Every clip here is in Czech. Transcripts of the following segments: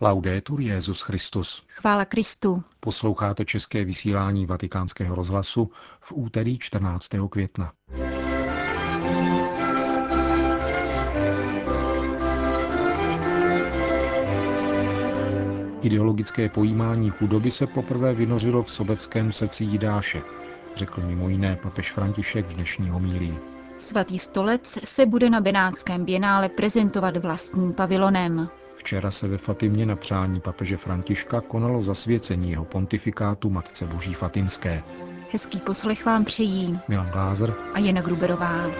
Laudetur Jezus Christus. Chvála Kristu. Posloucháte české vysílání Vatikánského rozhlasu v úterý 14. května. Ideologické pojímání chudoby se poprvé vynořilo v sobeckém srdci Jidáše, řekl mimo jiné papež František v dnešní homílii. Svatý stolec se bude na Benátském bienále prezentovat vlastním pavilonem. Včera se ve Fatimě na přání papeže Františka konalo zasvěcení jeho pontifikátu Matce Boží Fatimské. Hezký poslech vám přejí Milan Glázer a Jana Gruberová.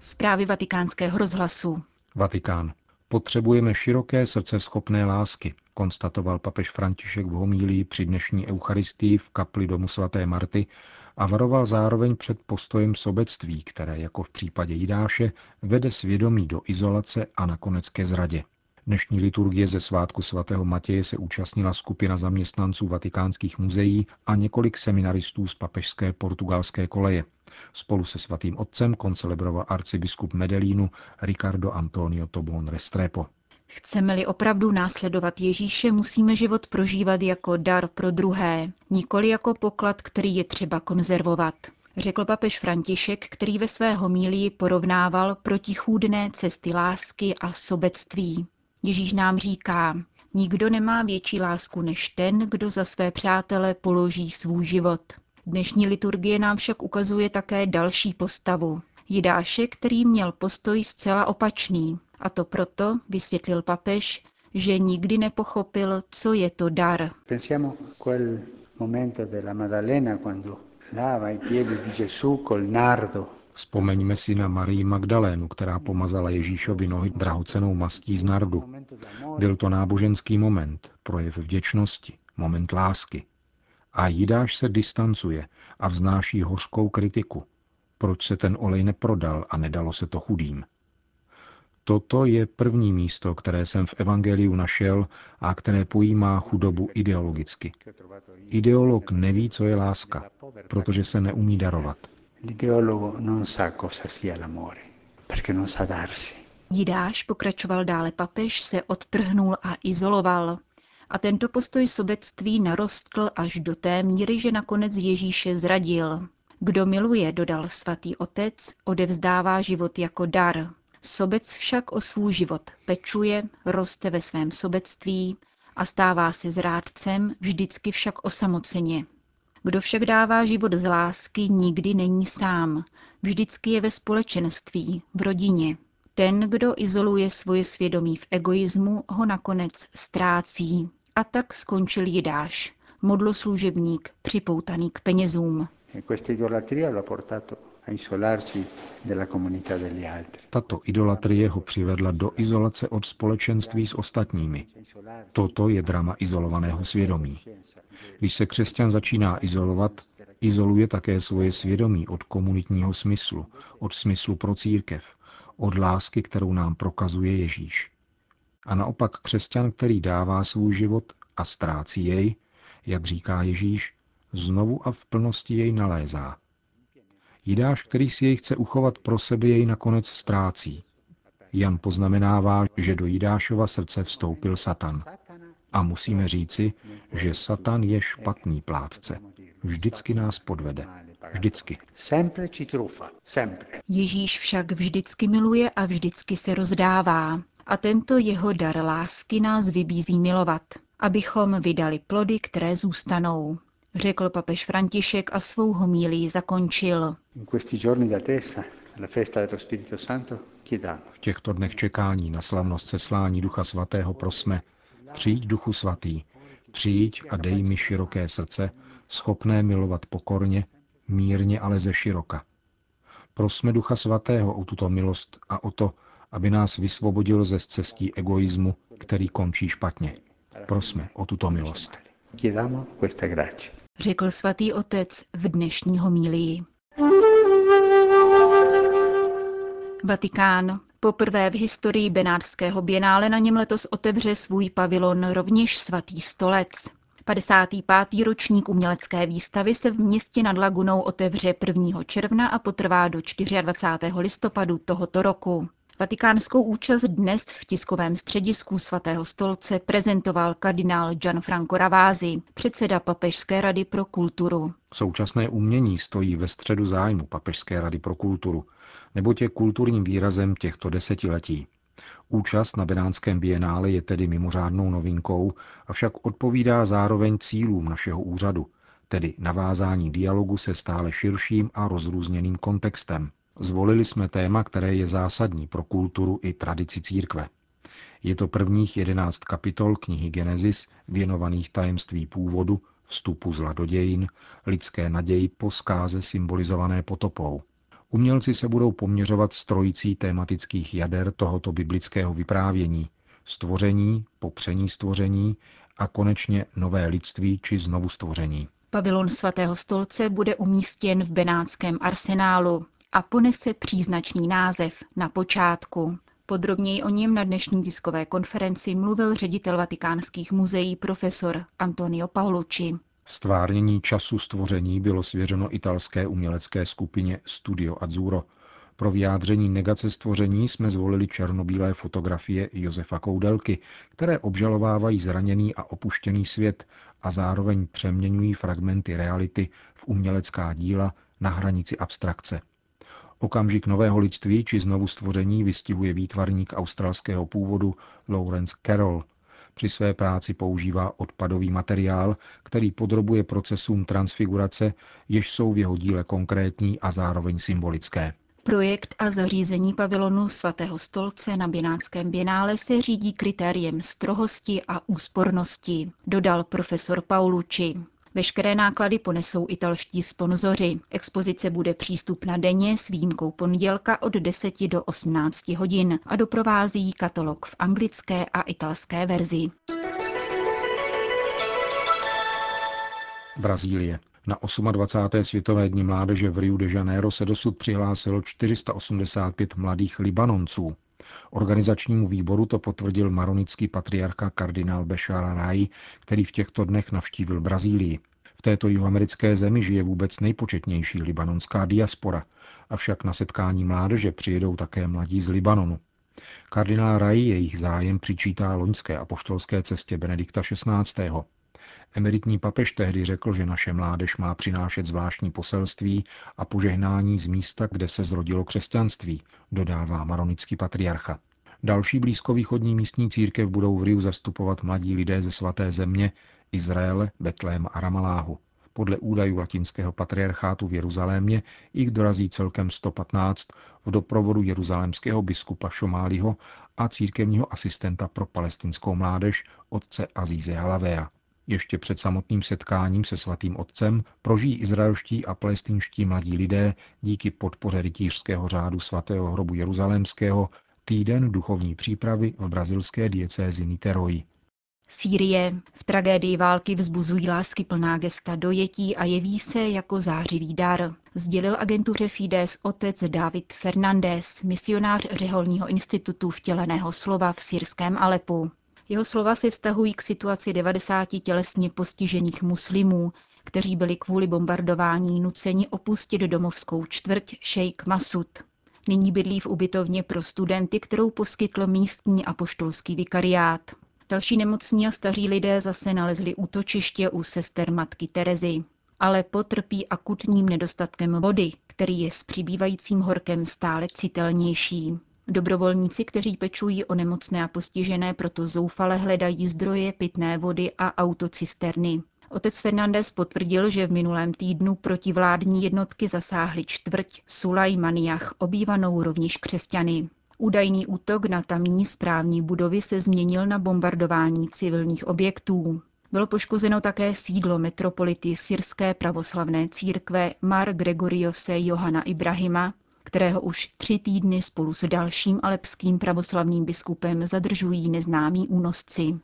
Zprávy vatikánského rozhlasu. Vatikán. Potřebujeme široké srdce schopné lásky, konstatoval papež František v homílii při dnešní eucharistii v kapli domu svaté Marty a varoval zároveň před postojem sobectví, které jako v případě Jidáše vede svědomí do izolace a nakonec ke zradě. Dnešní liturgie ze svátku svatého Matěje se účastnila skupina zaměstnanců vatikánských muzeí a několik seminaristů z papežské portugalské koleje. Spolu se svatým otcem koncelebroval arcibiskup Medellínu Ricardo Antonio Tobon Restrepo. Chceme-li opravdu následovat Ježíše, musíme život prožívat jako dar pro druhé, nikoli jako poklad, který je třeba konzervovat. Řekl papež František, který ve své homílii porovnával protichůdné cesty lásky a sobectví. Ježíš nám říká, nikdo nemá větší lásku než ten, kdo za své přátele položí svůj život. Dnešní liturgie nám však ukazuje také další postavu. Jidáše, který měl postoj zcela opačný. A to proto, vysvětlil papež, že nikdy nepochopil, co je to dar. Pensiamo quel momento della Maddalena quando lava i piedi di Gesù col nardo Vzpomeňme si na Marii Magdalénu, která pomazala Ježíšovi nohy drahocenou mastí z nardu. Byl to náboženský moment, projev vděčnosti, moment lásky. A Jidáš se distancuje a vznáší hořkou kritiku. Proč se ten olej neprodal a nedalo se to chudým? Toto je první místo, které jsem v Evangeliu našel a které pojímá chudobu ideologicky. Ideolog neví, co je láska, protože se neumí darovat. L'ideologo non sa cosa sia l'amore, perché non sa darsi. Jidáš, pokračoval dále papež, se odtrhnul a izoloval. A tento postoj sobectví narostl až do té míry, že nakonec Ježíše zradil. Kdo miluje, dodal svatý otec, odevzdává život jako dar. Sobec však o svůj život pečuje, roste ve svém sobectví a stává se zrádcem, vždycky však osamoceně. Kdo však dává život z lásky, nikdy není sám. Vždycky je ve společenství, v rodině. Ten, kdo izoluje svoje svědomí v egoismu, ho nakonec ztrácí. A tak skončil Jidáš, modloslužebník, připoutaný k penězům. Tato idolatrie ho přivedla do izolace od společenství s ostatními. Toto je drama izolovaného svědomí. Když se křesťan začíná izolovat, izoluje také svoje svědomí od komunitního smyslu, od smyslu pro církev, od lásky, kterou nám prokazuje Ježíš. A naopak křesťan, který dává svůj život a ztrácí jej, jak říká Ježíš, znovu a v plnosti jej nalézá. Jidáš, který si jej chce uchovat pro sebe, jej nakonec ztrácí. Jan poznamenává, že do Jidášova srdce vstoupil Satan. A musíme říci, že Satan je špatný plátce. Vždycky nás podvede. Vždycky. Ježíš však vždycky miluje a vždycky se rozdává. A tento jeho dar lásky nás vybízí milovat, abychom vydali plody, které zůstanou řekl papež František a svou homílii zakončil. V těchto dnech čekání na slavnost seslání Ducha Svatého prosme, přijď Duchu Svatý, přijď a dej mi široké srdce, schopné milovat pokorně, mírně, ale ze široka. Prosme Ducha Svatého o tuto milost a o to, aby nás vysvobodil ze cestí egoismu, který končí špatně. Prosme o tuto milost. Řekl svatý otec v dnešní homílii. Vatikán. Poprvé v historii Benátského bienále na něm letos otevře svůj pavilon rovněž svatý stolec. 55. ročník umělecké výstavy se v městě nad Lagunou otevře 1. června a potrvá do 24. listopadu tohoto roku. Vatikánskou účast dnes v tiskovém středisku svatého stolce prezentoval kardinál Gianfranco Ravázi, předseda Papežské rady pro kulturu. Současné umění stojí ve středu zájmu Papežské rady pro kulturu, neboť je kulturním výrazem těchto desetiletí. Účast na Benánském bienále je tedy mimořádnou novinkou, avšak odpovídá zároveň cílům našeho úřadu, tedy navázání dialogu se stále širším a rozrůzněným kontextem. Zvolili jsme téma, které je zásadní pro kulturu i tradici církve. Je to prvních jedenáct kapitol knihy Genesis věnovaných tajemství původu, vstupu zla do dějin, lidské naději po zkáze symbolizované potopou. Umělci se budou poměřovat strojící tématických jader tohoto biblického vyprávění, stvoření, popření stvoření a konečně nové lidství či znovu stvoření. Pavilon svatého stolce bude umístěn v Benátském arsenálu a ponese příznačný název na počátku. Podrobněji o něm na dnešní tiskové konferenci mluvil ředitel vatikánských muzeí profesor Antonio Paolucci. Stvárnění času stvoření bylo svěřeno italské umělecké skupině Studio Azzurro. Pro vyjádření negace stvoření jsme zvolili černobílé fotografie Josefa Koudelky, které obžalovávají zraněný a opuštěný svět a zároveň přeměňují fragmenty reality v umělecká díla na hranici abstrakce. Okamžik nového lidství či znovu stvoření vystihuje výtvarník australského původu Lawrence Carroll. Při své práci používá odpadový materiál, který podrobuje procesům transfigurace, jež jsou v jeho díle konkrétní a zároveň symbolické. Projekt a zařízení pavilonu svatého stolce na Binátském bienále se řídí kritériem strohosti a úspornosti, dodal profesor Paulucci. Veškeré náklady ponesou italští sponzoři. Expozice bude přístupna denně s výjimkou pondělka od 10 do 18 hodin a doprovází katalog v anglické a italské verzi. Brazílie. Na 28. světové dní mládeže v Rio de Janeiro se dosud přihlásilo 485 mladých Libanonců. Organizačnímu výboru to potvrdil maronický patriarcha kardinál Bešara Rai, který v těchto dnech navštívil Brazílii. V této jihoamerické zemi žije vůbec nejpočetnější libanonská diaspora, avšak na setkání mládeže přijedou také mladí z Libanonu. Kardinál Rai jejich zájem přičítá loňské apoštolské cestě Benedikta XVI. Emeritní papež tehdy řekl, že naše mládež má přinášet zvláštní poselství a požehnání z místa, kde se zrodilo křesťanství, dodává maronický patriarcha. Další blízkovýchodní místní církev budou v Riu zastupovat mladí lidé ze svaté země, Izraele, Betlém a Ramaláhu. Podle údajů latinského patriarchátu v Jeruzalémě jich dorazí celkem 115 v doprovodu jeruzalémského biskupa Šomáliho a církevního asistenta pro palestinskou mládež otce Azíze Halavea. Ještě před samotným setkáním se svatým otcem prožijí izraelští a palestinští mladí lidé díky podpoře rytířského řádu svatého hrobu jeruzalémského týden duchovní přípravy v brazilské diecézi Niteroji. Sýrie. V tragédii války vzbuzují lásky plná gesta dojetí a jeví se jako zářivý dar. Sdělil agentuře Fides otec David Fernandez, misionář Řeholního institutu vtěleného slova v syrském Alepu. Jeho slova se vztahují k situaci 90 tělesně postižených muslimů, kteří byli kvůli bombardování nuceni opustit domovskou čtvrť Sheikh Masud. Nyní bydlí v ubytovně pro studenty, kterou poskytl místní apoštolský vikariát. Další nemocní a staří lidé zase nalezli útočiště u sester matky Terezy. Ale potrpí akutním nedostatkem vody, který je s přibývajícím horkem stále citelnější. Dobrovolníci, kteří pečují o nemocné a postižené, proto zoufale hledají zdroje pitné vody a autocisterny. Otec Fernandez potvrdil, že v minulém týdnu protivládní jednotky zasáhly čtvrť Sulajmaniach, obývanou rovněž křesťany. Údajný útok na tamní správní budovy se změnil na bombardování civilních objektů. Bylo poškozeno také sídlo metropolity syrské pravoslavné církve Mar Gregoriose Johana Ibrahima, kterého už tři týdny spolu s dalším alepským pravoslavným biskupem zadržují neznámí únosci.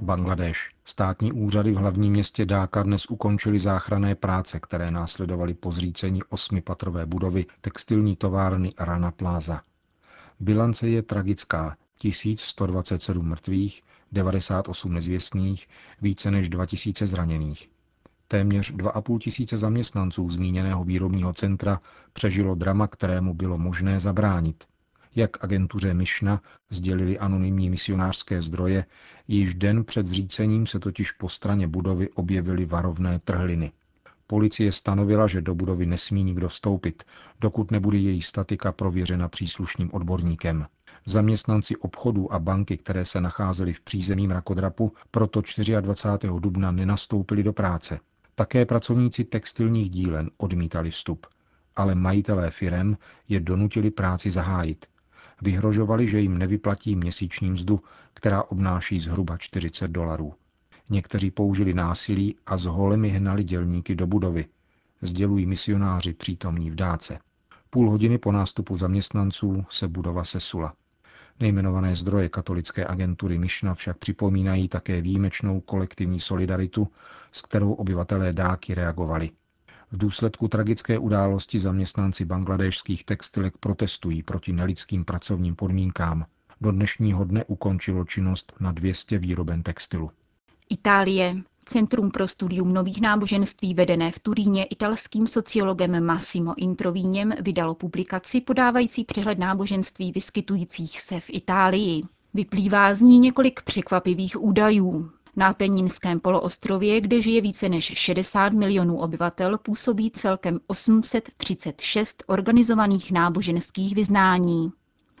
Bangladeš. Státní úřady v hlavním městě Dáka dnes ukončily záchranné práce, které následovaly po zřícení osmipatrové budovy textilní továrny Rana Plaza. Bilance je tragická. 1127 mrtvých, 98 nezvěstných, více než 2000 zraněných. Téměř 2,5 tisíce zaměstnanců zmíněného výrobního centra přežilo drama, kterému bylo možné zabránit. Jak agentuře Myšna sdělili anonymní misionářské zdroje, již den před zřícením se totiž po straně budovy objevily varovné trhliny. Policie stanovila, že do budovy nesmí nikdo vstoupit, dokud nebude její statika prověřena příslušným odborníkem. Zaměstnanci obchodů a banky, které se nacházely v přízemí mrakodrapu, proto 24. dubna nenastoupili do práce. Také pracovníci textilních dílen odmítali vstup, ale majitelé firem je donutili práci zahájit. Vyhrožovali, že jim nevyplatí měsíční mzdu, která obnáší zhruba 40 dolarů. Někteří použili násilí a s holemi hnali dělníky do budovy, sdělují misionáři přítomní v dáce. Půl hodiny po nástupu zaměstnanců se budova sesula. Nejmenované zdroje katolické agentury Mišna však připomínají také výjimečnou kolektivní solidaritu, s kterou obyvatelé Dáky reagovali. V důsledku tragické události zaměstnanci bangladéšských textilek protestují proti nelidským pracovním podmínkám. Do dnešního dne ukončilo činnost na 200 výroben textilu. Itálie. Centrum pro studium nových náboženství vedené v Turíně italským sociologem Massimo Introvíněm vydalo publikaci podávající přehled náboženství vyskytujících se v Itálii. Vyplývá z ní několik překvapivých údajů. Na Peninském poloostrově, kde žije více než 60 milionů obyvatel, působí celkem 836 organizovaných náboženských vyznání.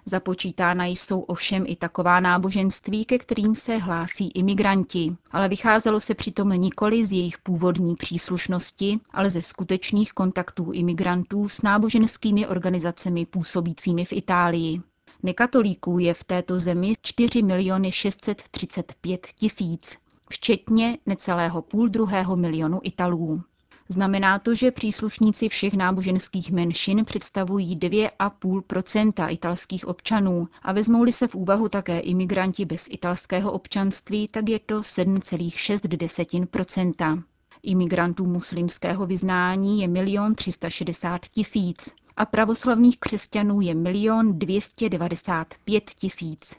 Započítána jsou ovšem i taková náboženství, ke kterým se hlásí imigranti, ale vycházelo se přitom nikoli z jejich původní příslušnosti, ale ze skutečných kontaktů imigrantů s náboženskými organizacemi působícími v Itálii. Nekatolíků je v této zemi 4 miliony 635 tisíc, včetně necelého půl druhého milionu Italů. Znamená to, že příslušníci všech náboženských menšin představují 2,5% italských občanů a vezmou-li se v úvahu také imigranti bez italského občanství, tak je to 7,6% Imigrantů muslimského vyznání je 1 360 tisíc a pravoslavných křesťanů je 1 295 tisíc.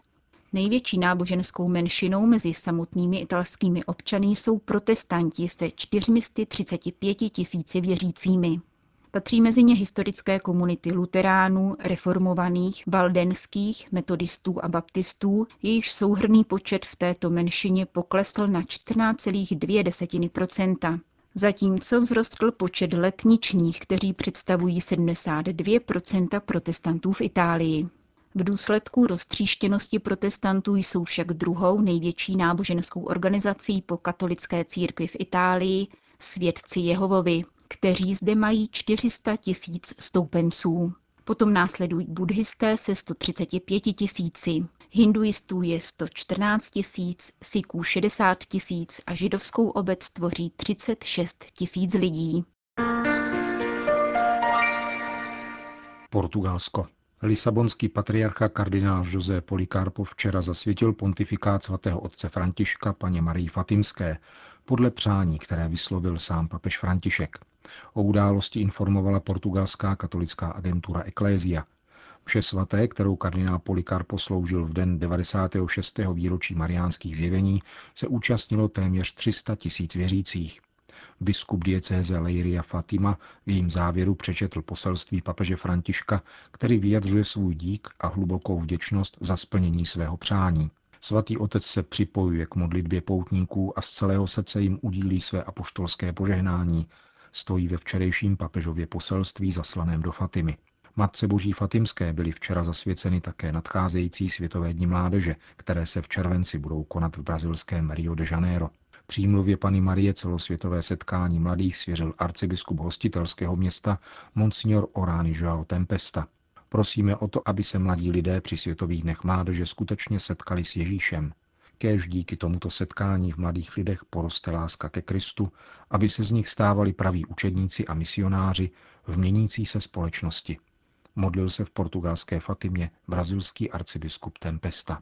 Největší náboženskou menšinou mezi samotnými italskými občany jsou protestanti se 435 tisíci věřícími. Patří mezi ně historické komunity luteránů, reformovaných, valdenských, metodistů a baptistů, jejichž souhrný počet v této menšině poklesl na 14,2% zatímco vzrostl počet letničních, kteří představují 72% protestantů v Itálii. V důsledku roztříštěnosti protestantů jsou však druhou největší náboženskou organizací po katolické církvi v Itálii svědci Jehovovi, kteří zde mají 400 tisíc stoupenců. Potom následují buddhisté se 135 tisíci, hinduistů je 114 tisíc, siků 60 tisíc a židovskou obec tvoří 36 tisíc lidí. Portugalsko. Lisabonský patriarcha kardinál José Policarpo včera zasvětil pontifikát svatého otce Františka paně Marii Fatimské podle přání, které vyslovil sám papež František. O události informovala portugalská katolická agentura Ecclesia. Vše svaté, kterou kardinál Policarpo sloužil v den 96. výročí mariánských zjevení, se účastnilo téměř 300 tisíc věřících. Biskup diecéze Leiria Fatima v jejím závěru přečetl poselství papeže Františka, který vyjadřuje svůj dík a hlubokou vděčnost za splnění svého přání. Svatý otec se připojuje k modlitbě poutníků a z celého srdce jim udílí své apoštolské požehnání, stojí ve včerejším papežově poselství zaslaném do Fatimy. Matce Boží Fatimské byly včera zasvěceny také nadcházející světové dní mládeže, které se v červenci budou konat v brazilském Rio de Janeiro. Přímluvě Pany Marie celosvětové setkání mladých svěřil arcibiskup hostitelského města Monsignor Orani Joao Tempesta. Prosíme o to, aby se mladí lidé při Světových dnech mládeže skutečně setkali s Ježíšem. Kéž díky tomuto setkání v mladých lidech poroste láska ke Kristu, aby se z nich stávali praví učedníci a misionáři v měnící se společnosti. Modlil se v portugalské Fatimě brazilský arcibiskup Tempesta.